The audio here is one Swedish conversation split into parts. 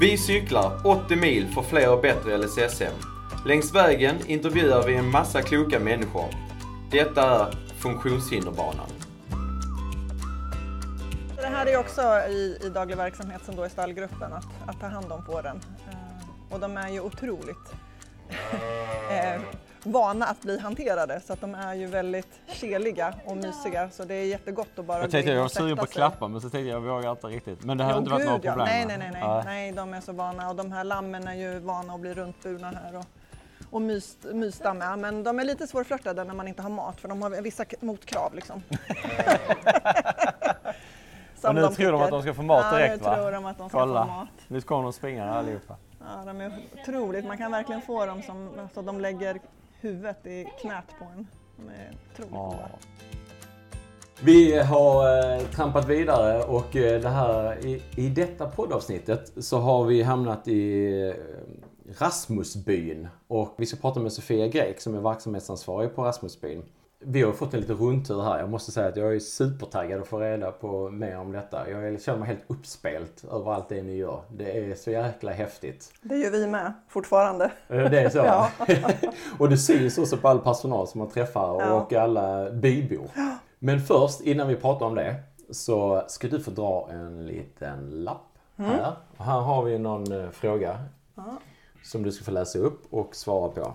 Vi cyklar 80 mil för fler och bättre LSSM. Längs vägen intervjuar vi en massa kloka människor. Detta är Funktionshinderbanan. Det här är också i, i daglig verksamhet som då är stallgruppen, att, att ta hand om fåren. Eh, och de är ju otroligt eh, vana att bli hanterade så att de är ju väldigt keliga och mysiga så det är jättegott att bara Jag tänkte gå in jag var och sugen på att sig. klappa men så tänkte jag jag vågar inte riktigt. Men det har Jo, inte varit några gud, ja. problem? Nej, nej, nej, nej. Ja. nej, de är så vana och de här lammen är ju vana att bli runtburna här och, och myst, mysta med. Men de är lite svårflörtade när man inte har mat för de har vissa motkrav liksom. Som Och nu tror de att de ska få mat direkt ja, nu va? tror de att de ska Kolla. få mat. Nu kommer de springa allihopa. Ja, de är otroligt. Man kan verkligen få dem som alltså, de lägger huvudet i knät på en. De är otroligt Ja. goda. Vi har eh, trampat vidare och eh, det här, i, i detta poddavsnittet så har vi hamnat i eh, Rasmusbyn. Och vi ska prata med Sofia Grek som är verksamhetsansvarig på Rasmusbyn. Vi har fått en liten rundtur här. Jag måste säga att jag är supertaggad att få reda på mer om detta. Jag känner mig helt uppspelt över allt det ni gör. Det är så jäkla häftigt. Det är ju vi med fortfarande. Det är så? Ja. och det syns också på all personal som man träffar Ja. och alla bybor. Men först, innan vi pratar om det, så ska du få dra en liten lapp här. Och här har vi någon eh, fråga som du ska få läsa upp och svara på.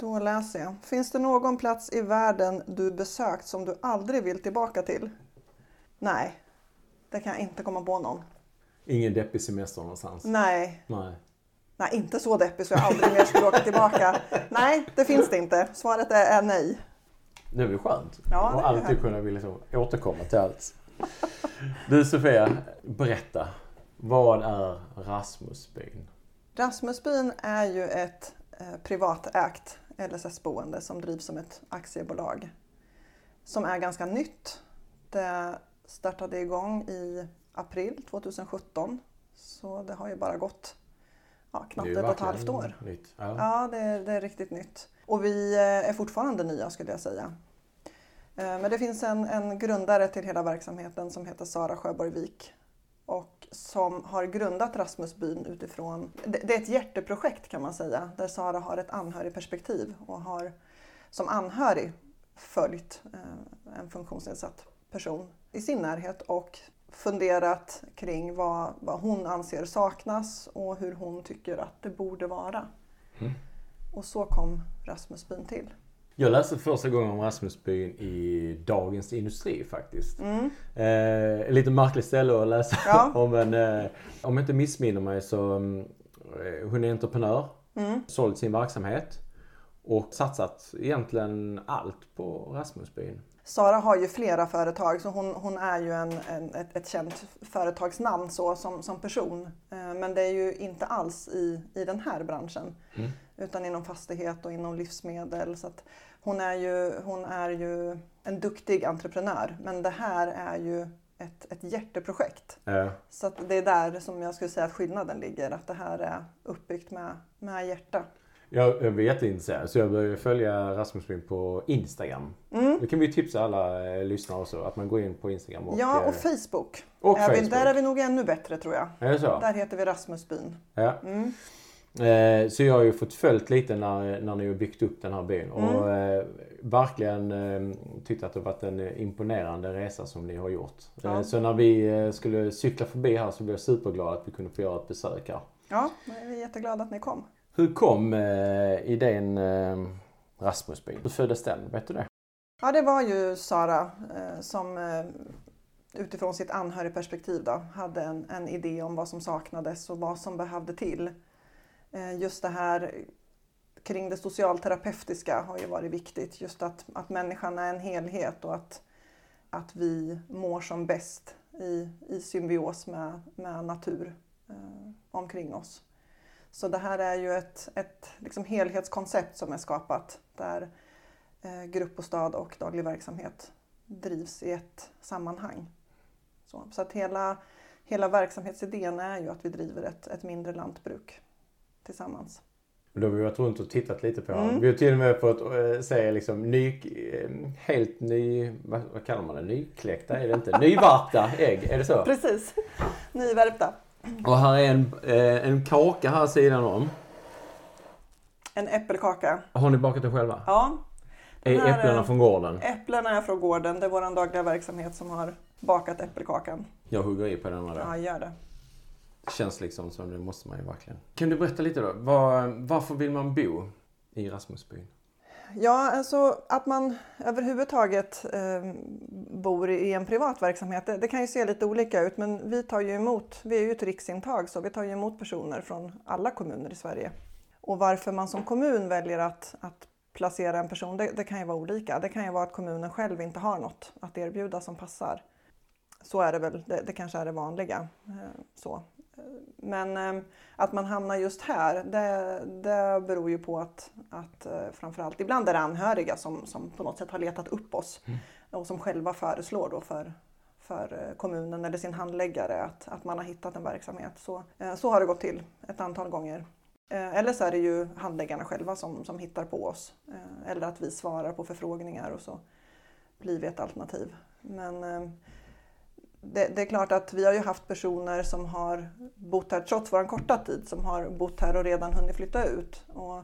Då läser jag. Finns det någon plats i världen du besökt som du aldrig vill tillbaka till? Nej, det kan jag inte komma på någon. Ingen deppig semester någonstans? Nej, Nej. nej inte så deppig så jag aldrig mer skulle åka tillbaka. Nej, det finns det inte. Svaret är, är nej. Det är väl skönt? Ja, det och alltid kunna liksom återkomma till allt. Du Sofia, berätta. Vad är Rasmusbyn? Rasmusbyn är ju ett eh, privatägt LSS-boende som drivs som ett aktiebolag. Som är ganska nytt. Det startade igång i april 2017. Så det har ju bara gått ja, knappt ett och ett halvt år. Nytt. Ja. Ja, det är, det är riktigt nytt. Och vi eh, är fortfarande nya skulle jag säga. Eh, Men det finns en, en grundare till hela verksamheten som heter Sara Sjöborgvik. Och som har grundat Rasmusbyn utifrån, det, det är ett hjärteprojekt kan man säga, där Sara har ett anhörigperspektiv och har som anhörig följt eh, en funktionsnedsatt person i sin närhet och funderat kring vad, vad hon anser saknas och hur hon tycker att det borde vara. Och så kom Rasmusbyn till. Jag läste första gången om Rasmusbyn i Dagens Industri faktiskt. Mm. Eh, lite märkligt ställe att läsa Ja. om en, eh, om jag inte missminner mig så mm, eh, hon är entreprenör, Mm. sålt sin verksamhet och satsat egentligen allt på Rasmusbyn. Sara har ju flera företag så hon, hon är ju en, en, ett, ett känt företagsnamn så, som, som person. Eh, Men det är ju inte alls i, i den här branschen utan inom fastighet och inom livsmedel. Så att hon, är ju, hon är ju en duktig entreprenör men det här är ju ett, ett hjärteprojekt. Eh, Så det är där som jag skulle säga att skillnaden ligger, att det här är uppbyggt med, med hjärta. jag, jag var jätteintresserad så jag började följa Rasmusbyn på Instagram. Mm. Det kan vi tipsa alla eh, lyssnare också att man går in på Instagram och... Ja, eh, och Facebook. och är vi, Facebook. där är vi nog ännu bättre tror jag. Är det så? Där heter vi Rasmusbyn. Ja. Mm. Eh, så jag har ju fått följt lite när, när ni har byggt upp den här byn Mm. och eh, verkligen eh, tyckt att det har varit en eh, imponerande resa som ni har gjort. Ja. Eh, så när vi eh, skulle cykla förbi här så blev jag superglad att vi kunde få göra ett besök här. Ja, vi är jätteglada att ni kom. Hur kom idén Rasmusbyn? Hur föddes den? Vet du det? Ja, det var ju Sara som utifrån sitt anhörigperspektiv då, hade en, en idé om vad som saknades och vad som behövde till. Eh, just det här kring det socialterapeutiska har ju varit viktigt. Just att, att människan är en helhet och att, att vi mår som bäst i, i symbios med, med natur eh, omkring oss. Så det här är ju ett, ett liksom helhetskoncept som är skapat där eh, gruppbostad och daglig verksamhet drivs i ett sammanhang. Så, så att hela, hela verksamhetsidén är ju att vi driver ett, ett mindre lantbruk tillsammans. Då har vi varit runt och tittat lite på. Mm. Vi har till och med fått eh, se liksom ny, eh, helt ny, vad, vad kallar man det? Nykläckta är det inte. Nyvarpta ägg, är det så? Precis, nyvärpta. Och här är en, eh, en kaka här sidan om. En äppelkaka. Har ni bakat det själva? Ja. Är Den här äpplena är- från gården? Äpplena är från gården. Det är vår dagliga verksamhet som har bakat äppelkakan. Jag hugger i på denna då. Ja, gör det. Känns liksom som det måste man ju verkligen. Kan du berätta lite då? Var, varför vill man bo i Rasmusbyn? Ja, alltså att man överhuvudtaget eh, bor i en privat verksamhet, det, det kan ju se lite olika ut. Men vi tar ju emot, vi är ju ett riksintag, så vi tar ju emot personer från alla kommuner i Sverige. Och varför man som kommun väljer att, att placera en person, det, det kan ju vara olika. Det kan ju vara att kommunen själv inte har något att erbjuda som passar. Så är det väl, det, det kanske är det vanliga. Eh, så. Men eh, att man hamnar just här, det, det beror ju på att, att eh, framförallt ibland är det anhöriga som, som på något sätt har letat upp oss och som själva föreslår då för, för eh, kommunen eller sin handläggare att, att man har hittat en verksamhet. Så, så har det gått till ett antal gånger. Eller så är det ju handläggarna själva som, som hittar på oss. Eller att vi svarar på förfrågningar och så blir vi ett alternativ. Men det, det är klart att vi har ju haft personer som har bott här trots vår korta tid, som har bott här och redan hunnit flytta ut. Och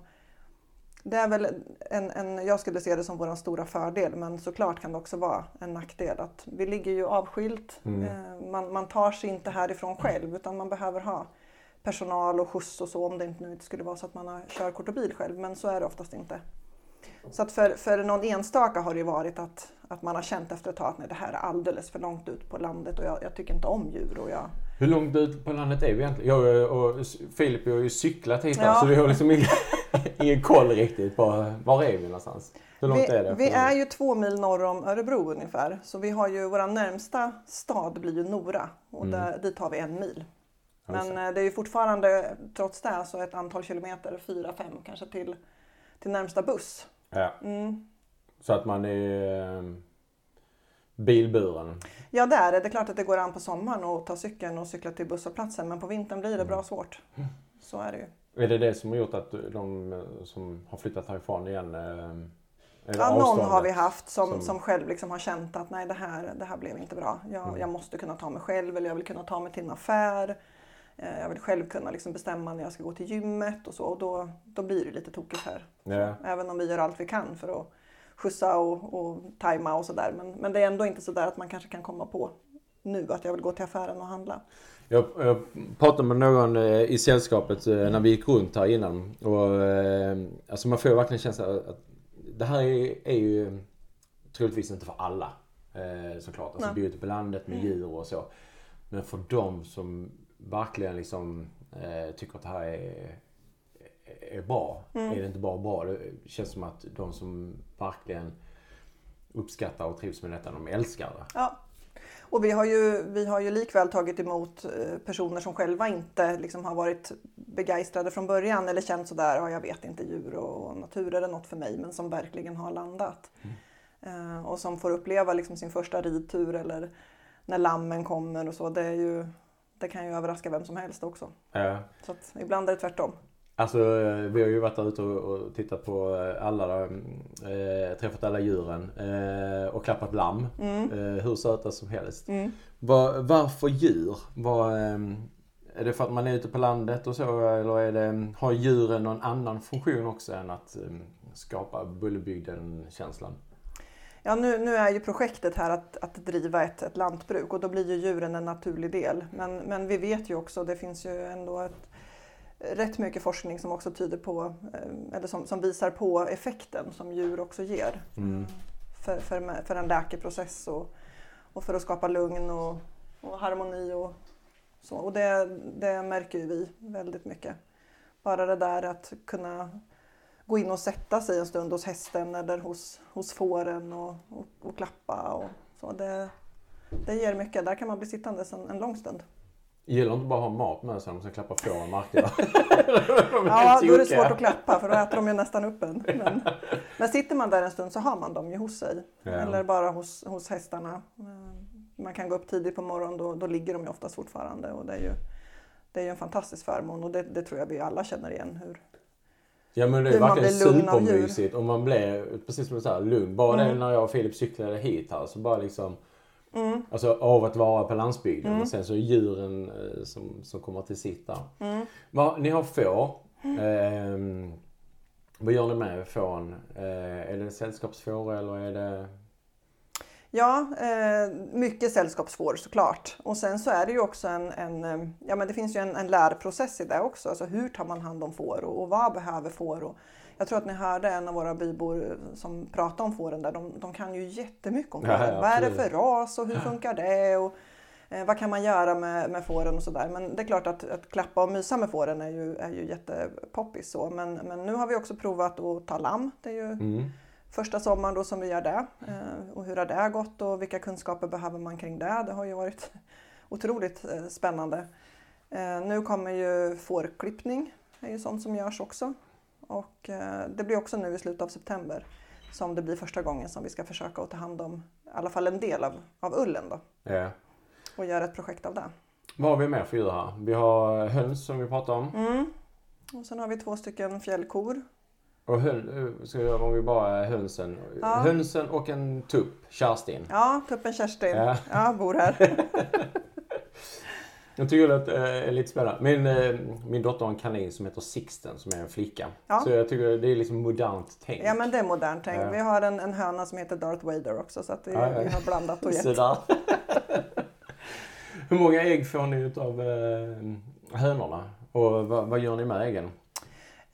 det är väl en, en, jag skulle se det som vår stora fördel, men såklart kan det också vara en nackdel. att Vi ligger ju avskilt, eh, man, man tar sig inte härifrån själv utan man behöver ha personal och skjuts och så om det inte nu inte skulle vara så att man har körkort och bil själv, men så är det oftast inte. Så att för, för någon enstaka har det varit att, att man har känt efter ett tag att nej, det här är alldeles för långt ut på landet och jag, jag tycker inte om djur. Och jag, Hur långt ut på landet är vi egentligen? Jag och Filip har ju cyklat hit här, Ja. så vi har liksom ingen, ingen koll riktigt på var är vi någonstans. Hur långt vi, är det? vi är ju två mil norr om Örebro ungefär. Så vi har ju, vår närmsta stad blir ju Nora och där, dit har vi en mil. Men eh, det är ju fortfarande, trots det, så ett antal kilometer, fyra, fem kanske till, till närmsta buss. Ja. Mm. Så att man är eh, bilburen. Ja, det är det. Det är klart att det går an på sommaren att ta cykeln och cykla till busshållplatsen, men på vintern blir det bra svårt. Så är det ju. Är det det som har gjort att de eh, som har flyttat härifrån igen? eh, det Ja, någon har vi haft som, som- som... själv liksom har känt att nej, det här, det här blev inte bra. Jag, Mm. jag måste kunna ta mig själv eller jag vill kunna ta mig till en affär. Eh, Jag vill själv kunna liksom bestämma när jag ska gå till gymmet och så. Och då, då blir det lite tokigt här. Ja. Även om vi gör allt vi kan för att skjutsa och, och tajma och sådär. Men, men det är ändå inte så där att man kanske kan komma på nu att jag vill gå till affären och handla. Jag, jag pratade med någon eh, i sällskapet eh, när vi gick runt här innan. Och, alltså man får ju verkligen känslan att det här är, är ju troligtvis inte för alla. Såklart. Alltså Nej. ute på landet med djur och så. Men för de som verkligen liksom eh, tycker att det här är, är bra. Är det inte bara bra. Det känns som att de som verkligen uppskattar och trivs med detta, de älskar det. Ja. Och vi har, ju, vi har ju likväl tagit emot eh, personer som själva inte liksom har varit begeistrade från början eller känt sådär, ja, jag vet inte, djur och natur är det något för mig, men som verkligen har landat. Eh, och som får uppleva liksom sin första ridtur eller när lammen kommer och så. Det, är ju, det kan ju överraska vem som helst också. Ja. Så att ibland är det tvärtom. Alltså eh, vi har ju varit där ute och, tittat på eh, alla, eh, träffat alla djuren eh, och klappat lamm. Mm. Eh, hur söta som helst. Var, varför djur? Var, är det för att man är ute på landet och så eller är det, har djuren någon annan funktion också än att skapa Bullerbygden-känslan? Ja, nu, nu är ju projektet här att, att driva ett, ett lantbruk och då blir ju djuren en naturlig del. Men, men vi vet ju också, det finns ju ändå ett, rätt mycket forskning som också tyder på, eh, eller som, som visar på effekten som djur också ger. För, för, för en läkeprocess och, och för att skapa lugn och, och harmoni och så. Och det, det märker ju vi väldigt mycket. Bara det där att kunna gå in och sätta sig en stund hos hästen eller hos, hos fåren och, och, och klappa och så. Det, det ger mycket. Där kan man bli sittandes en, en lång stund. Gäller inte bara att ha mat med sig när man ska klappa fåren marker. Ja, då är det svårt att klappa för då äter de ju nästan upp en. Men, men sitter man där en stund så har man dem ju hos sig. Ja. Eller bara hos, hos hästarna. Eh, Man kan gå upp tidigt på morgonen, då, då ligger de ju oftast fortfarande. Och det är ju, det är ju en fantastisk förmån och det, det tror jag vi alla känner igen. Hur, Ja men det är verkligen supermysigt och man blir precis som du säger lugn. Bara det Mm. när jag och Filip cyklade hit här så bara liksom Mm. Alltså av att vara på landsbygden. Mm. Och sen så djuren eh, som, som kommer till sitt där. Mm. Ni har får. Ehm, vad gör ni med fåren? Eh, är det sällskapsfår eller är det... Ja, eh, mycket sällskapsfår såklart. Och sen så är det ju också en, en eh, ja men det finns ju en, en lärprocess i det också. Alltså hur tar man hand om får och, och vad behöver får? Och jag tror att ni hörde en av våra bybor som pratade om fåren där. De, de kan ju jättemycket om Ja, fåren. ja, vad är det för ras och hur funkar det? Och, eh, vad kan man göra med, med fåren och sådär. Men det är klart att, att klappa och mysa med fåren är ju, är ju jättepoppis så. Men, men nu har vi också provat att ta lamm. Det är ju Mm. Första sommaren då som vi gör det. Eh, och hur har det gått och vilka kunskaper behöver man kring det? Det har ju varit otroligt eh, spännande. Eh, nu kommer ju fårklippning, det är ju sånt som görs också. Och det blir också nu i slutet av september som det blir första gången som vi ska försöka att ta hand om i alla fall en del av, av ullen då Ja. och göra ett projekt av det. Vad har vi mer för djur här? Vi har höns som vi pratade om. Mm. Och sen har vi två stycken fjällkor. Och hön, eh, ska vi, om vi bara hönsen. Ja. Hönsen och en tupp, Kerstin. Ja, tuppen Kerstin. Ja. Ja. bor här. Jag tycker att det är lite spännande. Min, eh, min dotter har en kanin som heter Sixten som är en flicka. Ja. Så jag tycker det är liksom modernt tänk. Ja men det är modernt tänk. Ja. Vi har en, en höna som heter Darth Vader också så att vi, Ja, vi har blandat och gett. Hur många ägg får ni utav eh, hönorna? Och vad, vad gör ni med äggen?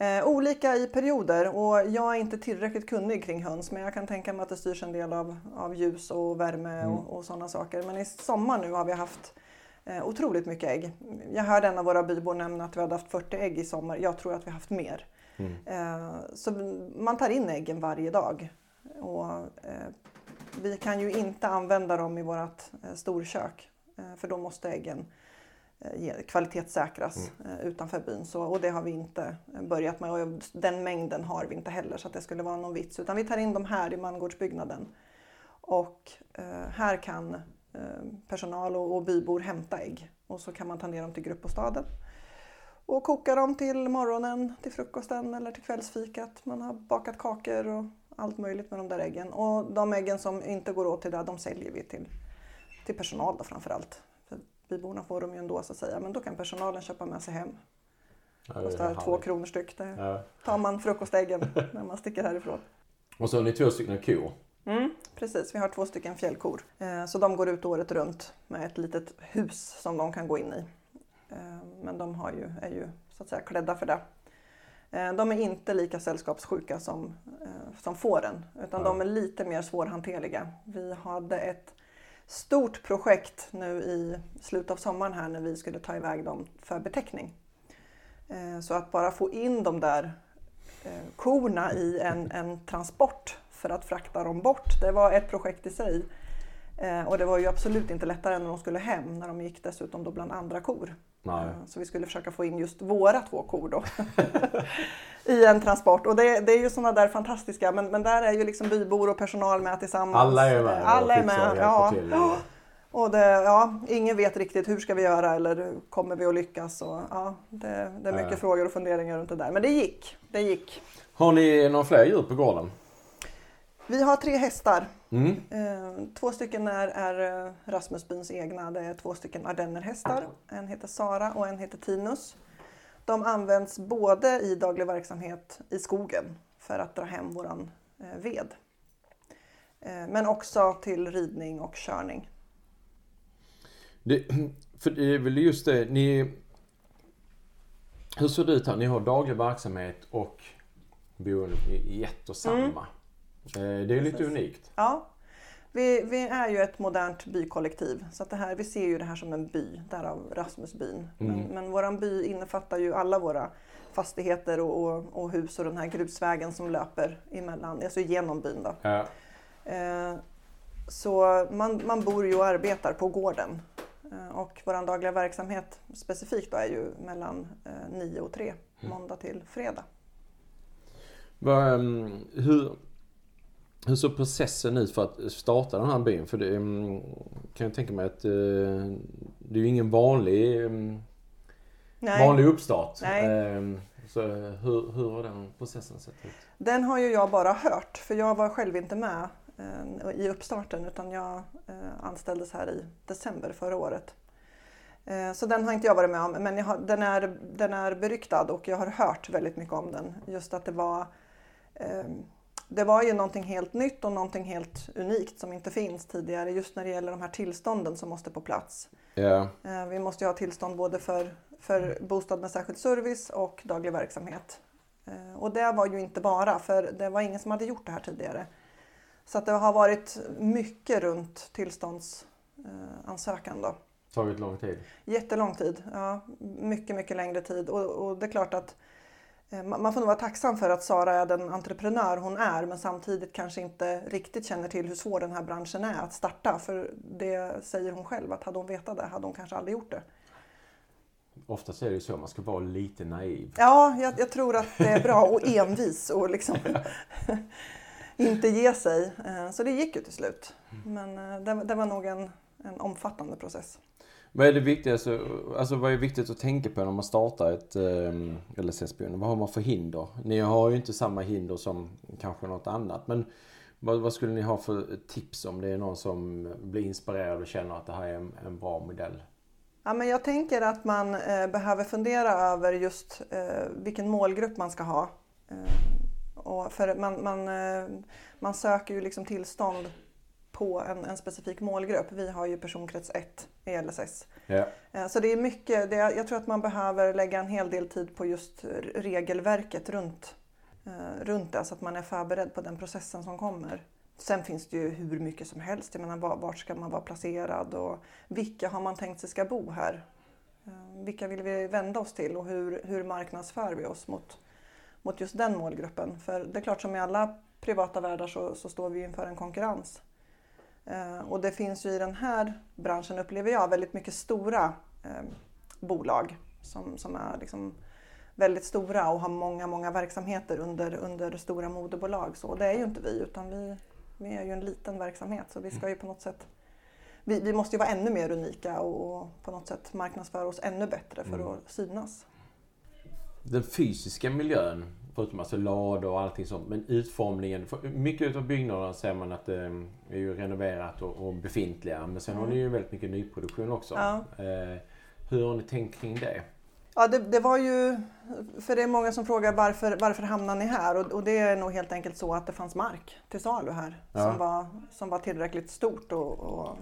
Eh, olika i perioder och jag är inte tillräckligt kunnig kring höns men jag kan tänka mig att det styrs en del av, av ljus och värme Mm. och, och sådana saker. Men i sommar nu har vi haft eh, otroligt mycket ägg. Jag hörde en av våra bybor nämna att vi hade haft 40 ägg i sommar. Jag tror att vi har haft mer. Mm. Eh, så man tar in äggen varje dag. Och, eh, vi kan ju inte använda dem i vårt eh, storkök eh, för då måste äggen ge- kvalitetssäkras eh, utanför byn. Så, och det har vi inte eh, börjat med och den mängden har vi inte heller så att det skulle vara någon vits. Utan vi tar in dem här i mangårdsbyggnaden. Och eh, här kan eh, personal och, och bybor hämta ägg och så kan man ta ner dem till gruppbostaden och koka dem till morgonen, till frukosten eller till kvällsfikat. Man har bakat kakor och allt möjligt med de där äggen. Och de äggen som inte går åt till det, de säljer vi till, till personal då framförallt. Byborna får dem ju ändå så att säga, men då kan personalen köpa med sig hem. Ja, Det kostar två kronor styck. Ja. tar man frukostäggen när man sticker härifrån. Och så har ni två stycken kor. Mm, precis, vi har två stycken fjällkor. Eh, så de går ut året runt med ett litet hus som de kan gå in i. Eh, men de har ju, är ju så att säga klädda för det. Eh, de är inte lika sällskapssjuka som, som fåren utan Ja. de är lite mer svårhanterliga. Vi hade ett stort projekt nu i slutet av sommaren här när vi skulle ta iväg dem för betäckning. Eh, så att bara få in de där eh, korna i en, en transport för att frakta dem bort. Det var ett projekt i sig. Eh, och det var ju absolut inte lättare än när de skulle hem, när de gick dessutom då bland andra kor. Nej. Eh, Så vi skulle försöka få in just våra två kor då i en transport. Och det, det är ju sådana där fantastiska, men, men där är ju liksom bybor och personal med tillsammans. Alla är med. Alla är med, ja. Och det, ja, ingen vet riktigt hur ska vi göra eller kommer vi att lyckas? Och, ja, det, det är mycket Ja. frågor och funderingar runt det där. Men det gick, det gick. Har ni några fler djur på gården? Vi har tre hästar. Mm. Eh, två stycken är, är eh, Rasmusbyns egna. Det är två stycken ardennerhästar. En heter Sara och en heter Tinus. De används både i daglig verksamhet i skogen för att dra hem våran eh, ved. Men också till ridning och körning. Det, för det är väl just det, ni... Hur ser det ut här? Ni har daglig verksamhet och boende i ett och samma. Mm. Eh, Det är lite unikt. Ja, vi, vi är ju ett modernt bykollektiv så att det här, vi ser ju det här som en by, därav Rasmusbyn. Men, Mm. men våran by innefattar ju alla våra fastigheter och, och, och hus och den här grusvägen som löper emellan, alltså genom byn. Då. Ja. Eh, så man, man bor ju och arbetar på gården. Eh, och vår dagliga verksamhet specifikt då är ju mellan eh, 9 och 3, måndag till fredag. Vad, ehm, hur, hur såg processen ut för att starta den här byn? För det ehm, kan jag tänka mig att eh, det är ju ingen vanlig, ehm, vanlig uppstart. Nej. Ehm, Så hur, hur har den processen sett ut? Den har ju jag bara hört, för jag var själv inte med eh, i uppstarten utan jag eh, anställdes här i december förra året. Så den har inte jag varit med om, men har, den, är, den är beryktad och jag har hört väldigt mycket om den. Just att det var eh, det var ju någonting helt nytt och någonting helt unikt som inte finns tidigare just när det gäller de här tillstånden som måste på plats. Eh, vi måste ju ha tillstånd både för, för bostad med särskild service och daglig verksamhet. Eh, och det var ju inte bara, för det var ingen som hade gjort det här tidigare. Så det har varit mycket runt tillståndsansökan. Då. Tagit lång tid? Jättelång tid, ja. Mycket, mycket längre tid. Och, och det är klart att eh, man får nog vara tacksam för att Sara är den entreprenör hon är men samtidigt kanske inte riktigt känner till hur svår den här branschen är att starta. För det säger hon själv att hade hon vetat det hade hon kanske aldrig gjort det. Oftast är det ju så, man ska vara lite naiv. Ja, jag, jag tror att det är bra och envis och liksom inte ge sig. Eh, så det gick ju till slut. Men eh, det, det var nog en, en omfattande process. Vad är det viktigaste, alltså vad är viktigt att tänka på när man startar ett eh, LSS-boende? Vad har man för hinder? Ni har ju inte samma hinder som kanske något annat. Men vad, vad, skulle ni ha för tips om det är någon som blir inspirerad och känner att det här är en, en bra modell? Ja, men jag tänker att man eh, behöver fundera över just eh, vilken målgrupp man ska ha. Eh, och för man, man, eh, man söker ju liksom tillstånd på en, en, specifik målgrupp. Vi har ju personkrets 1 i LSS. Eh, så det är mycket, det är, jag tror att man behöver lägga en hel del tid på just regelverket runt, eh, runt det så att man är förberedd på den processen som kommer. Sen finns det ju hur mycket som helst. Jag menar, vart ska man vara placerad och vilka har man tänkt sig ska bo här? Eh, vilka vill vi vända oss till och hur, hur marknadsför vi oss mot, mot just den målgruppen? För det är klart som i alla privata världar så, så står vi inför en konkurrens. Eh, och det finns ju i den här branschen, upplever jag, väldigt mycket stora eh, bolag som, som är liksom väldigt stora och har många, många verksamheter under, under stora moderbolag. Så det är ju inte vi, utan vi, vi är ju en liten verksamhet så vi ska ju på något sätt vi, vi måste ju vara ännu mer unika och, och, på något sätt marknadsföra oss ännu bättre för mm. att synas. Den fysiska miljön, förutom alltså lad och allting sånt, men utformningen. Mycket av byggnaderna ser man att det är ju renoverat och, och befintliga, men sen mm. har ni ju väldigt mycket nyproduktion också. Ja. Eh, hur har ni tänkt kring det? Ja, det, det, var ju, för det är många som frågar varför, varför hamnar ni här? Och, och, det är nog helt enkelt så att det fanns mark till salu här ja. som, var, som var tillräckligt stort och, och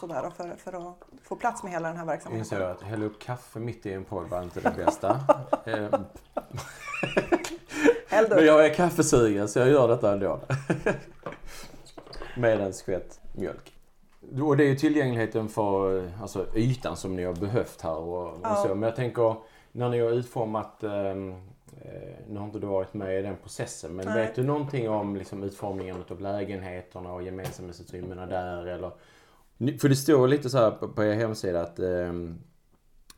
sådär för, för att få plats med hela den här verksamheten. Inser jag att hälla upp kaffe mitt i en podd var inte det bästa. Men jag är kaffesugen så jag gör detta ändå. Med en skvätt mjölk. Och det är ju tillgängligheten för alltså, ytan som ni har behövt här. Och, och så. Men jag tänker när ni har utformat ehm, eh, nu har inte du varit med i den processen men Nej. vet du någonting om liksom, utformningen av lägenheterna och gemensamhetsutrymmena där? Eller, för det står lite så här på, på er hemsida att, eh,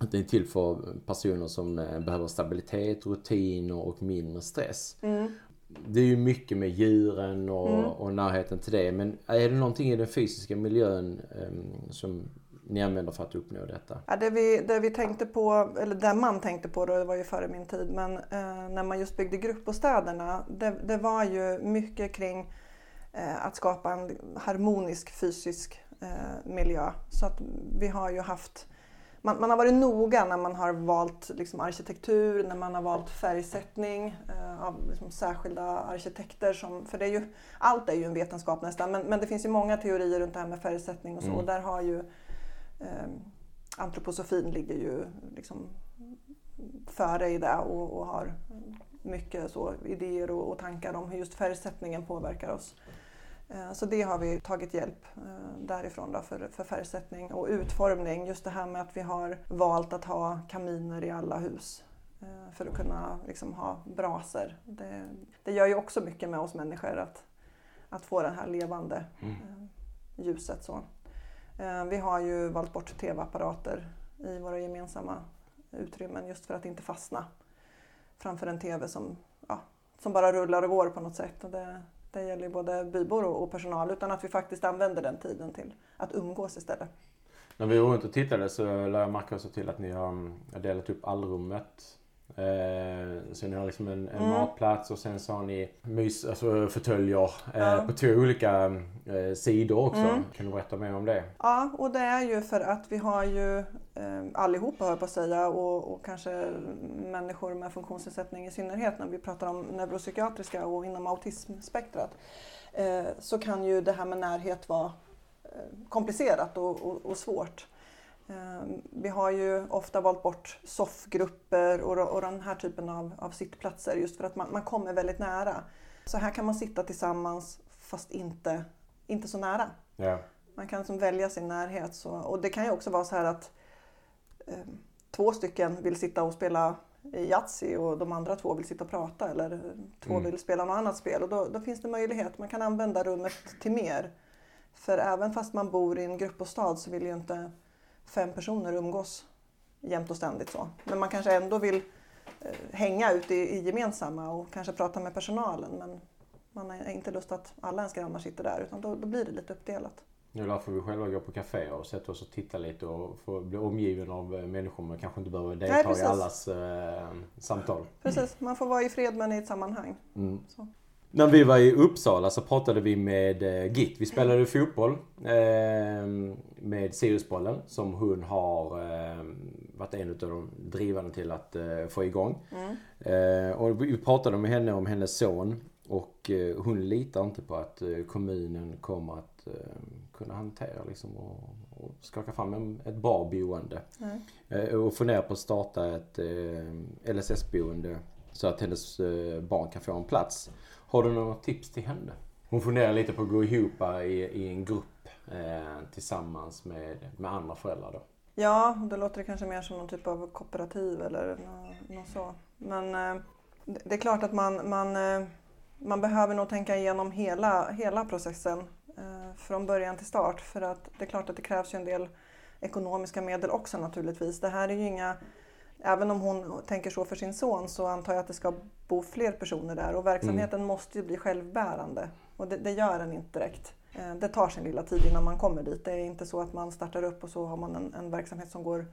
att det är till för personer som eh, behöver stabilitet, rutiner och mindre stress. Mm det är ju mycket med djuren och, mm. och närheten till det. Men är det någonting i den fysiska miljön um, som ni använder för att uppnå detta? Ja, det, vi, det vi tänkte på, eller det man tänkte på då, det var ju före min tid, men eh, när man just byggde gruppbostäderna, det, det var ju mycket kring eh, att skapa en harmonisk fysisk eh, miljö. Så att vi har ju haft man, man, har varit noga när man har valt liksom, arkitektur, när man har valt färgsättning eh, av liksom, särskilda arkitekter. Som, för det är ju, allt är ju en vetenskap nästan, men, men det finns ju många teorier runt det här med färgsättning och så. Mm. Och där har ju eh, antroposofin ligger ju liksom före i det och, och har mycket så, idéer och, och tankar om hur just färgsättningen påverkar oss. Eh, så det har vi tagit hjälp eh, därifrån då för, för färgsättning och utformning. Just det här med att vi har valt att ha kaminer i alla hus eh, för att kunna liksom ha braser. Det, det gör ju också mycket med oss människor att, att få det här levande mm. ljuset. Så. Vi har ju valt bort tv-apparater i våra gemensamma utrymmen just för att inte fastna framför en tv som, ja, som bara rullar och går på något sätt. Och det, det gäller både bybor och personal utan att vi faktiskt använder den tiden till att umgås istället. När vi var runt och tittade så lade jag märka till att ni har mm, delat upp allrummet Eh, så ni har liksom en, en Mm. matplats och sen så har ni mys, alltså fåtöljer eh, på två olika eh, sidor också. Mm. Kan du berätta mer om det? Ja, och det är ju för att vi har ju eh, allihopa, jag på att säga, och, och kanske människor med funktionsnedsättning i synnerhet när vi pratar om neuropsykiatriska och inom autismspektrat, eh, så kan ju det här med närhet vara komplicerat och, och, och svårt. Eh, vi har ju ofta valt bort soffgrupper och, och den här typen av, av sittplatser just för att man, man kommer väldigt nära. Så här kan man sitta tillsammans fast inte, inte så nära. Ja. Man kan liksom välja sin närhet. Så, och det kan ju också vara så här att eh, två stycken vill sitta och spela Yatzy och de andra två vill sitta och prata eller två Mm. vill spela något annat spel. Och då, då finns det möjlighet. Man kan använda rummet till mer. För även fast man bor i en gruppbostad så vill ju inte fem personer umgås jämt och ständigt så. Men man kanske ändå vill eh, hänga ute i, i gemensamma och kanske prata med personalen. Men man har inte lust att alla ens grannar sitter där utan då, då blir det lite uppdelat. Det är därför vi själva går på café och sätter oss och tittar lite och får bli omgiven av eh, människor men kanske inte behöver delta i precis. allas eh, samtal. Precis, man får vara i fred men i ett sammanhang. Mm. När vi var i Uppsala så pratade vi med eh, Git. Vi spelade fotboll eh, med Siriusbollen som hon har eh, varit en av de drivande till att eh, få igång. Mm. Eh, och vi pratade med henne om hennes son och hon litar inte på att kommunen kommer att eh, kunna hantera liksom, och, och skaka fram ett bra boende. Eh, och funderar på att starta ett LSS-boende så att hennes barn kan få en plats. Har du några tips till henne? Hon funderar lite på att gå ihop i, i en grupp eh, tillsammans med, med andra föräldrar. Då. Ja, då låter det kanske mer som någon typ av kooperativ eller nå- något så. Men eh, det det är klart att man, man, eh, man behöver nog tänka igenom hela, hela processen eh, från början till start. För att det är klart att det krävs ju en del ekonomiska medel också naturligtvis. Det här är ju inga Även om hon tänker så för sin son så antar jag att det ska bo fler personer där och verksamheten måste ju bli självbärande. Och det, det gör den inte direkt. Eh, Det tar sin lilla tid innan man kommer dit. Det är inte så att man startar upp och så har man en, en verksamhet som går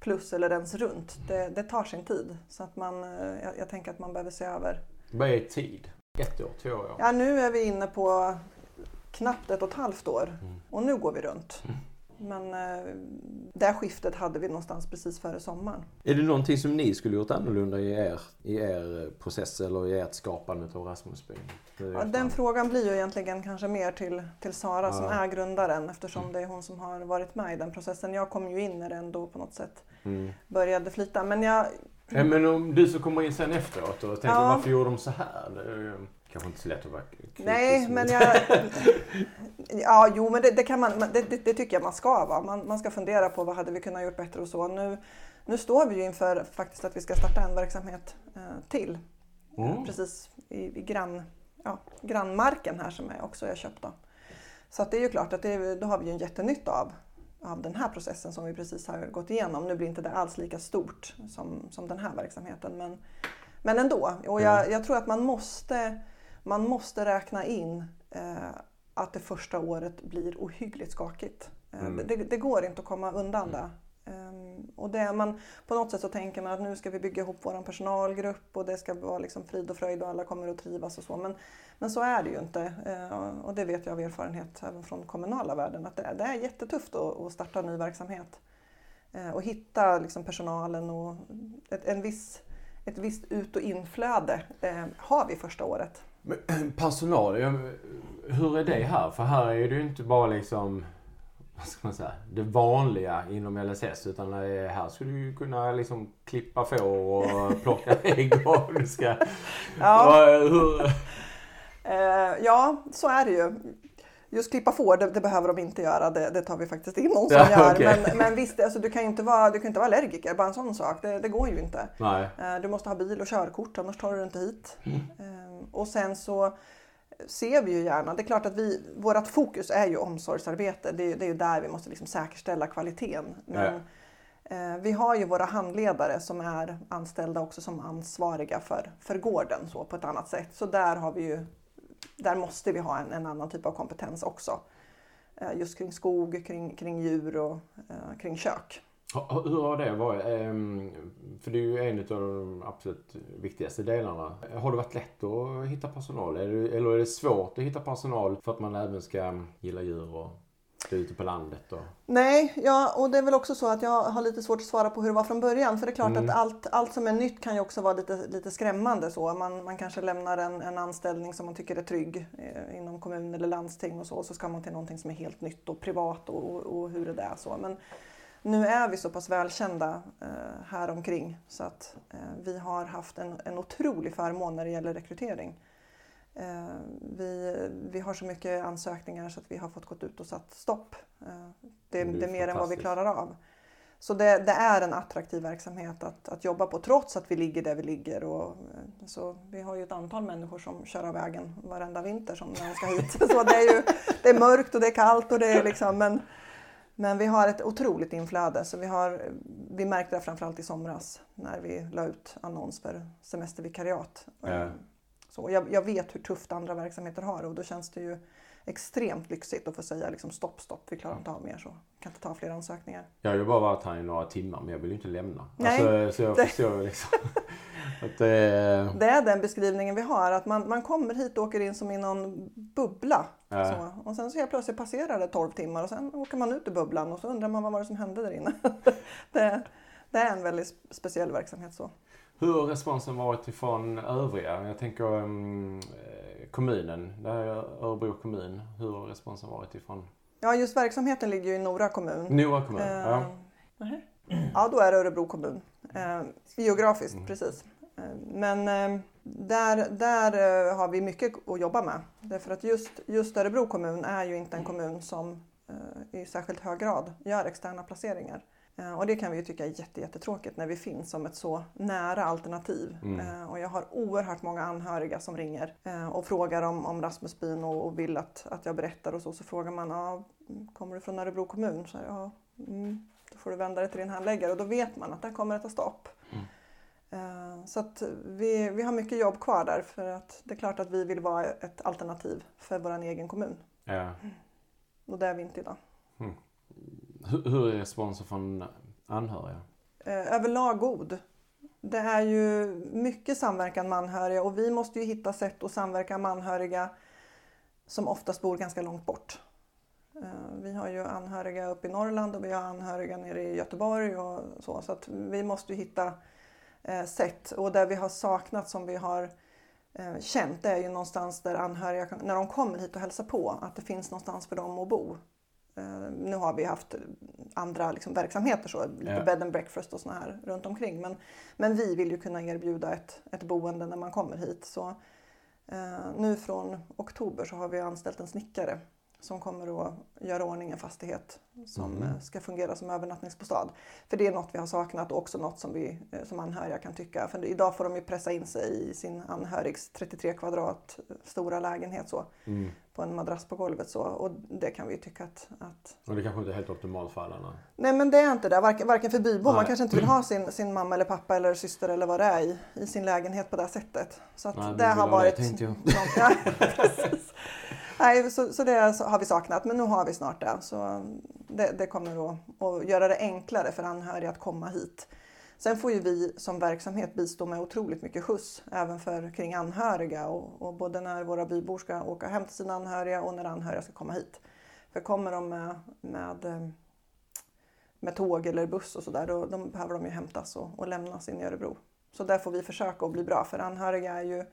plus eller ens runt. Det, det tar sin tid. Så att man, eh, jag, jag tänker att man behöver se över. Vad är tid? Ett år, två år? Ja, nu är vi inne på knappt ett och ett halvt år Mm. och nu går vi runt. Men eh, det skiftet hade vi någonstans precis före sommaren. Är det någonting som ni skulle gjort annorlunda i er, i er process eller i ert skapande av Rasmusbyn? Ja, den frågan blir ju egentligen kanske mer till, till Sara som Ja. är grundaren eftersom det är hon som har varit med i den processen. Jag kom ju in när det ändå på något sätt Mm. började flyta. Men jag, Ja, men om du som kommer in sen efteråt och tänker Ja. varför gjorde de så här? Kanske inte så lätt att vara kritisk. nej, men jag... Ja, jo, men det, det, kan man, det, det, det tycker jag man ska vara. Man, man ska fundera på vad hade vi kunnat gjort bättre och så. Nu, nu står vi ju inför faktiskt att vi ska starta en verksamhet eh, till. Mm. Precis i, i grann, ja, grannmarken här som är också är köpt. Då. Så det är ju klart att det, då har vi ju en jättenytta av, av den här processen som vi precis har gått igenom. Nu blir inte det alls lika stort som, som den här verksamheten. Men, men ändå. Och jag, jag tror att man måste, man måste räkna in eh, att det första året blir ohyggligt skakigt. Eh, Mm. det, det går inte att komma undan det. Ehm, och det man, på något sätt så tänker man att nu ska vi bygga ihop vår personalgrupp och det ska vara liksom frid och fröjd och alla kommer att trivas och så. Men, men så är det ju inte. Eh, och det vet jag av erfarenhet även från kommunala världen att det, är- det är jättetufft att, att starta en ny verksamhet. Och hitta liksom personalen och ett, en viss, ett visst ut och inflöde har vi första året. Personal, hur är det här? För här är det ju inte bara liksom vad ska man säga, det vanliga inom LSS utan här skulle du ju kunna liksom klippa får och plocka ägg och du ska... Ja. Eh, ja, så är det ju. Just klippa får, det, det behöver de inte göra. Det, det tar vi faktiskt in någon som Ja, gör. okej. Men, men visst, alltså, du kan ju inte vara, du kan inte vara allergiker. Bara en sån sak. Det, det går ju inte. nej. Eh, Du måste ha bil och körkort, annars tar du inte hit. Mm. Och sen så ser vi ju gärna, det är klart att vi, vårt fokus är ju omsorgsarbete. Det är, det är ju där vi måste liksom säkerställa kvaliteten. Men eh, vi har ju våra handledare som är anställda också som ansvariga för, för gården så på ett annat sätt. Så där har vi ju, där måste vi ha en, en annan typ av kompetens också. Eh, Just kring skog, kring, kring djur och eh, kring kök. Hur har det varit? Ehm, För det är ju en av de absolut viktigaste delarna. Har det varit lätt att hitta personal? Är Eller är det svårt att hitta personal för att man även ska gilla djur och vara ute på landet? Och... Nej, ja, och det är väl också så att jag har lite svårt att svara på hur det var från början. För det är klart Mm. att allt, allt som är nytt kan ju också vara lite, lite skrämmande. Så. Man, man kanske lämnar en, en anställning som man tycker är trygg eh, inom kommun eller landsting och så. Och så ska man till någonting som är helt nytt och privat och, och, och hur det är. Så. Men nu är vi så pass välkända eh, här omkring så att eh, vi har haft en, en otrolig förmån när det gäller rekrytering. Eh, vi, vi har så mycket ansökningar så att vi har fått gått ut och satt stopp. Eh, det, Det är det är mer än vad vi klarar av. Så det, det är en attraktiv verksamhet att, att jobba på trots att vi ligger där vi ligger. Och, eh, så vi har ju ett antal människor som kör av vägen varenda vinter som när de ska hit. Så det är, ju, det är mörkt och det är kallt och det är liksom, men, men vi har ett otroligt inflöde. Så vi, har, vi märkte det framförallt i somras när vi la ut annons för semestervikariat. Ja. Så jag, jag vet hur tufft andra verksamheter har och då känns det ju extremt lyxigt att få säga liksom stopp, stopp, vi klarar inte av mer så. Kan inte ta fler ansökningar. Jag har ju bara varit här i några timmar men jag vill ju inte lämna. Nej, Alltså, så jag det- förstår liksom att det är... Det är den beskrivningen vi har, att man, man kommer hit och åker in som i någon bubbla. Så. Och sen så helt plötsligt passerar det 12 timmar och sen åker man ut ur bubblan och så undrar man vad var det som hände där inne. det, det är en väldigt speciell verksamhet så. Hur har responsen varit ifrån övriga? Jag tänker um, eh, kommunen, det här är Örebro kommun. Hur har responsen varit ifrån Ja, just verksamheten ligger ju i Nora kommun. Nora kommun? Eh, Ja. nähä. Ja, då är det Örebro kommun. Eh, geografiskt, Mm. precis. Men eh, där, där eh, har vi mycket att jobba med. Därför att just, just Örebro kommun är ju inte en kommun som eh, i särskilt hög grad gör externa placeringar. Och det kan vi ju tycka är jätte, jättetråkigt när vi finns som ett så nära alternativ. Mm. Och jag har oerhört många anhöriga som ringer och frågar om, om Rasmusbyn och, och vill att, att jag berättar och så. Så frågar man, ja, kommer du från Örebro kommun? Så här, ja, mm, då får du vända dig till din handläggare och då vet man att där kommer det ta stopp. Mm. Eh, Så att vi, vi har mycket jobb kvar där för att det är klart att vi vill vara ett alternativ för vår egen kommun. Ja. Och det är vi inte idag. Hur, hur är responsen från anhöriga? Eh, Överlag god. Det är ju mycket samverkan med anhöriga och vi måste ju hitta sätt att samverka med anhöriga som oftast bor ganska långt bort. Eh, Vi har ju anhöriga uppe i Norrland och vi har anhöriga nere i Göteborg och så. Så att vi måste ju hitta eh, sätt. Och där vi har saknat som vi har eh, känt det är ju någonstans där anhöriga, när de kommer hit och hälsar på, att det finns någonstans för dem att bo. Eh, Nu har vi haft andra liksom, verksamheter, så, lite Ja. bed and breakfast och såna här runt omkring. Men, men vi vill ju kunna erbjuda ett, ett boende när man kommer hit. Så, eh, nu från oktober så har vi anställt en snickare som kommer att göra ordning en fastighet som Mhm. eh, ska fungera som övernattningsbostad. För det är något vi har saknat och också något som vi eh, som anhöriga kan tycka. För idag får de ju pressa in sig i sin anhörigs 33 kvadrat eh, stora lägenhet så, Mm. på en madrass på golvet. Så, och det kan vi ju tycka att, att Och det kanske inte är helt optimalt för alla. nej. Nej men det är inte det, varken, varken för bybor, man kanske inte vill ha sin, sin mamma eller pappa eller syster eller vad det är i, i sin lägenhet på det här sättet. Så att Nej, det har ha det, varit... tänkte jag. något- ja. Nej, så, så det har vi saknat, men nu har vi snart det. Så det, det kommer att, att göra det enklare för anhöriga att komma hit. Sen får ju vi som verksamhet bistå med otroligt mycket skjuts även för kring anhöriga och, och både när våra bybor ska åka hem till sina anhöriga och när anhöriga ska komma hit. För kommer de med, med, med tåg eller buss och sådär då, då behöver de ju hämtas och, och lämnas in i Örebro. Så där får vi försöka att bli bra för anhöriga är ju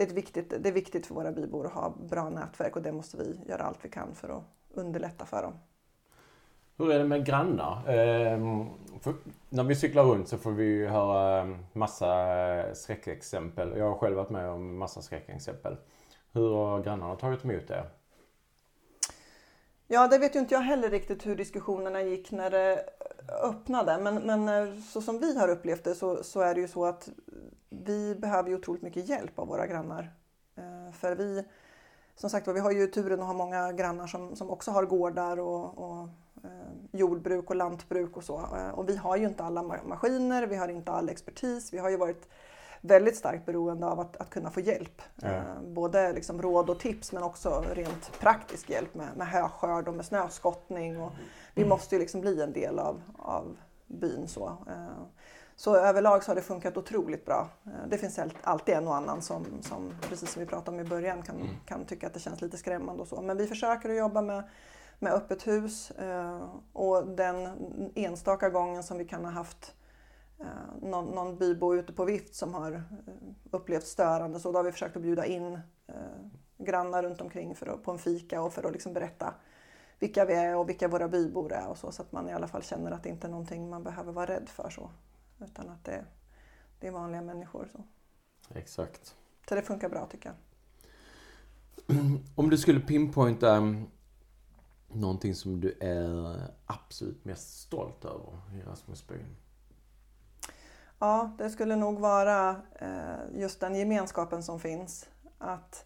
det är, ett viktigt, det är viktigt för våra bybor att ha bra nätverk och det måste vi göra allt vi kan för att underlätta för dem. Hur är det med grannar? Ehm, för när vi cyklar runt så får vi ju höra ehm, massa skräckexempel. Jag har själv varit med om massa skräckexempel. Hur har grannarna tagit emot det? Ja, det vet ju inte jag heller riktigt hur diskussionerna gick när det öppnade. Men, men eh, så som vi har upplevt det så, så är det ju så att vi behöver ju otroligt mycket hjälp av våra grannar. Eh, för vi, som sagt var, vi har ju turen att ha många grannar som, som också har gårdar och, och eh, jordbruk och lantbruk och så. Och vi har ju inte alla maskiner, vi har inte all expertis. Vi har ju varit väldigt starkt beroende av att, att kunna få hjälp. Eh, Både liksom råd och tips men också rent praktisk hjälp med, med höskörd och med snöskottning. Och vi måste ju liksom bli en del av, av byn. Så. Eh, så överlag så har det funkat otroligt bra. Eh, det finns alltid en och annan som, som precis som vi pratade om i början, kan, mm. kan tycka att det känns lite skrämmande och så. Men vi försöker att jobba med, med öppet hus och den enstaka gången som vi kan ha haft någon, någon bybo ute på vift som har upplevt störande så då har vi försökt att bjuda in grannar runt omkring för att, på en fika och för att liksom berätta vilka vi är och vilka våra bybor är och så, så att man i alla fall känner att det inte är någonting man behöver vara rädd för. Så, utan att det, det är vanliga människor. Så. Exakt. Så det funkar bra tycker jag. Om du skulle pinpointa mm, någonting som du är absolut mest stolt över i Rasmusbyn? Ja, det skulle nog vara eh, just den gemenskapen som finns. Att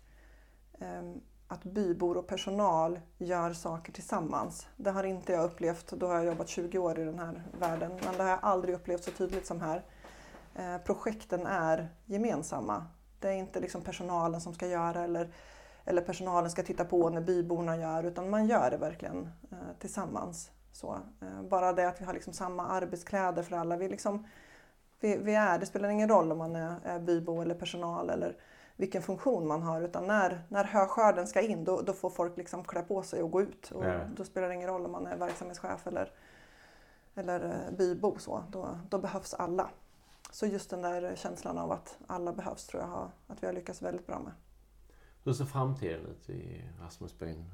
ehm, att bybor och personal gör saker tillsammans. Det har inte jag upplevt, då har jag jobbat 20 år i den här världen, men det har jag aldrig upplevt så tydligt som här. Eh, projekten är gemensamma. Det är inte liksom personalen som ska göra eller, eller personalen ska titta på när byborna gör, utan man gör det verkligen eh, tillsammans. Så, bara det att vi har liksom samma arbetskläder för alla. Vi, liksom, vi, vi är, det spelar ingen roll om man är, är bybo eller personal eller vilken funktion man har utan när, när höskörden ska in då, då får folk liksom klä på sig och gå ut. Och ja. Då spelar det ingen roll om man är verksamhetschef eller, eller eh, bybo. Så. Då, då behövs alla. Så just den där känslan av att alla behövs tror jag har, att vi har lyckats väldigt bra med. Hur ser framtiden ut i Rasmusbyn?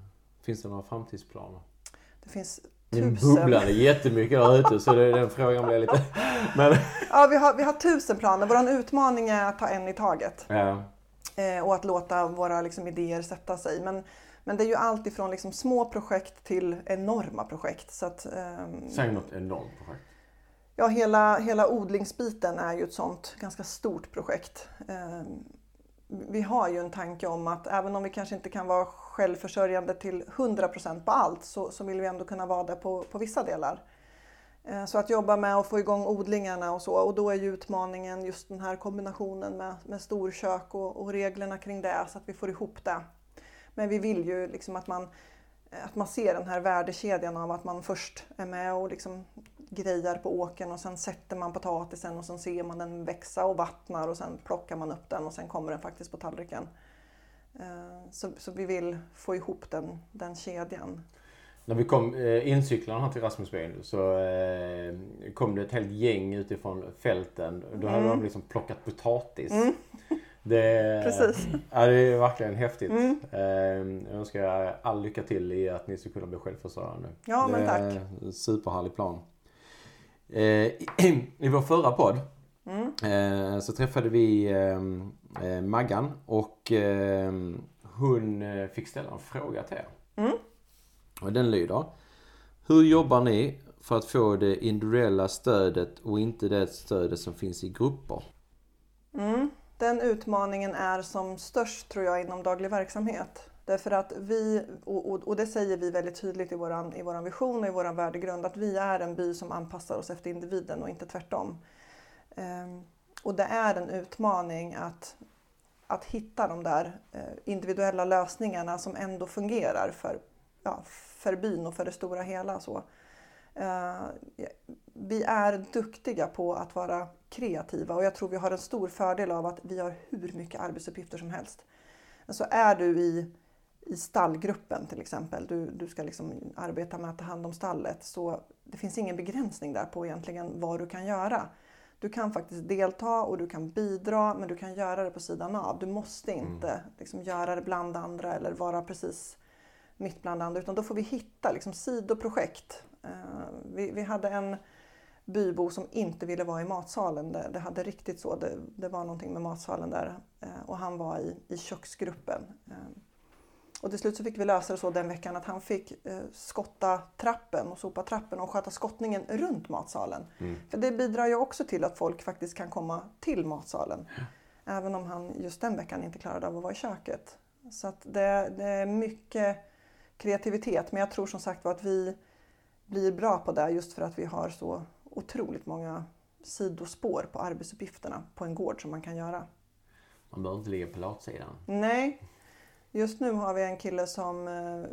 Finns det några framtidsplaner? Det finns tusen. Det jättemycket där ute så det, den frågan blir lite... Men... Ja, vi har, vi har tusen planer. Vår utmaning är att ta en i taget. Ja. Eh, och att låta våra liksom, idéer sätta sig. Men, men det är ju allt ifrån liksom, små projekt till enorma projekt. Så att, ehm, Säg något enormt projekt. Ja, hela, hela odlingsbiten är ju ett sånt ganska stort projekt. Eh, vi har ju en tanke om att även om vi kanske inte kan vara självförsörjande till 100% på allt så, så vill vi ändå kunna vara det på, på vissa delar. Eh, så att jobba med att få igång odlingarna och så och då är ju utmaningen just den här kombinationen med, med storkök och, och reglerna kring det så att vi får ihop det. Men vi vill ju liksom att man, att man ser den här värdekedjan av att man först är med och liksom grejar på åken och sen sätter man potatisen och sen ser man den växa och vattnar och sen plockar man upp den och sen kommer den faktiskt på tallriken. Eh, så, så vi vill få ihop den, den kedjan. När vi kom eh, incyklarna här till Rasmusbyn så eh, kom det ett helt gäng utifrån fälten. Då hade mm. de liksom plockat potatis. Mm. Det, Precis. Ja, det är verkligen häftigt. Mm. Eh, jag önskar er all lycka till i att ni ska kunna bli självförsörjande. Ja, men tack. En superhärlig plan. Eh, i, vår förra podd mm. eh, så träffade vi eh, eh Maggan och eh, hon fick ställa en fråga till er. Mm. Och den lyder. Hur jobbar ni för att få det individuella stödet och inte det stödet som finns i grupper? Mm. Den utmaningen är som störst tror jag inom daglig verksamhet. Därför att vi, och, och det säger vi väldigt tydligt i vår i våran vision och i vår värdegrund, att vi är en by som anpassar oss efter individen och inte tvärtom. Ehm, och det är en utmaning att, att hitta de där eh, individuella lösningarna som ändå fungerar för ja, för byn och för det stora hela. Så. Eh, vi är duktiga på att vara kreativa och jag tror vi har en stor fördel av att vi har hur mycket arbetsuppgifter som helst. Så är du i, i stallgruppen till exempel, du, du ska liksom arbeta med att ta hand om stallet, så det finns ingen begränsning där på egentligen vad du kan göra. Du kan faktiskt delta och du kan bidra men du kan göra det på sidan av. Du måste inte mm. liksom, göra det bland andra eller vara precis mitt bland andra, utan då får vi hitta liksom, sidoprojekt. Eh, vi, vi hade en bybo som inte ville vara i matsalen. Det, det hade riktigt så, det, det, var någonting med matsalen där. Eh, och han var i, i köksgruppen. Eh, och till slut så fick vi lösa det så den veckan att han fick skotta trappen och sopa trappen och sköta skottningen runt matsalen. Mm. För det bidrar ju också till att folk faktiskt kan komma till matsalen. Ja. Även om han just den veckan inte klarade av att vara i köket. Så att det, det är mycket kreativitet. Men jag tror som sagt var att vi blir bra på det just för att vi har så otroligt många sidospår på arbetsuppgifterna på en gård som man kan göra. Man behöver inte ligga på latsidan. Nej. Just nu har vi en kille som eh,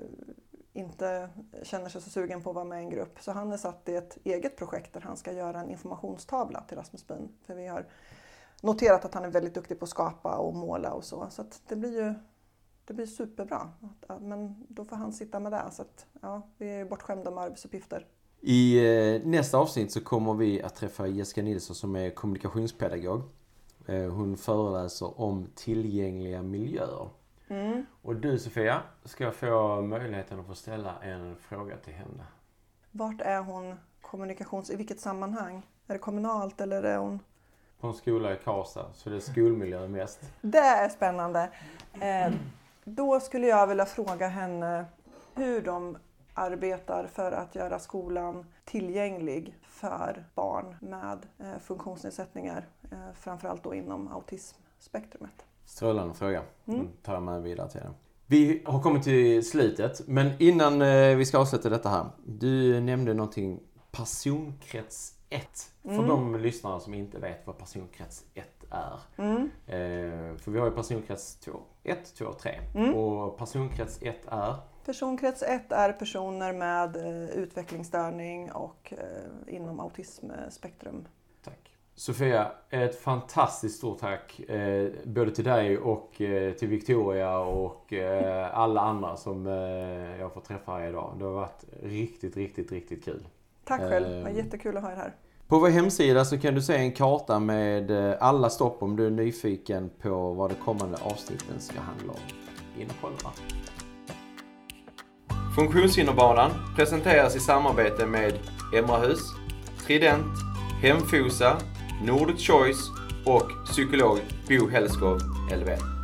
inte känner sig så sugen på att vara med i en grupp. Så han är satt i ett eget projekt där han ska göra en informationstavla till Rasmusbyn. För vi har noterat att han är väldigt duktig på att skapa och måla och så. Så det blir ju det blir superbra. Men då får han sitta med det. Så att, ja, vi är bortskämda med arbetsuppgifter. I eh, nästa avsnitt så kommer vi att träffa Jessica Nilsson som är kommunikationspedagog. Eh, hon föreläser om tillgängliga miljöer. Mm. Och du Sofia, ska få möjligheten att få ställa en fråga till henne. Vart är hon kommunikations... I vilket sammanhang? Är det kommunalt eller är hon... På en skola i Karlstad, så det är skolmiljö mest. Det är spännande. Eh, då skulle jag vilja fråga henne hur de arbetar för att göra skolan tillgänglig för barn med eh, funktionsnedsättningar, eh, framförallt då inom autismspektrumet. Strålande fråga. Mm. Den tar jag med vidare till den. Vi har kommit till slutet, men innan eh, vi ska avsluta detta här. Du nämnde någonting personkrets 1. För Mm. de lyssnare som inte vet vad personkrets 1 är. Mm. Eh, för vi har ju personkrets 2, 1, 2 och 3. Mm. Och personkrets 1 är Personkrets 1 är personer med eh, utvecklingsstörning och eh, inom autismspektrum. Tack. Sofia, ett fantastiskt stort tack. Eh, både till dig och till Victoria och alla andra som jag får träffa här idag. Det har varit riktigt, riktigt, riktigt kul. Tack själv, det var jättekul att ha er här. På vår hemsida så kan du se en karta med alla stopp om du är nyfiken på vad de kommande avsnitten ska handla om. In och kolla. Funktionshinderbanan presenteras i samarbete med Emrahus, Trident, Hemfosa, Nordic Choice och psykolog Bo Hellskov, LVM.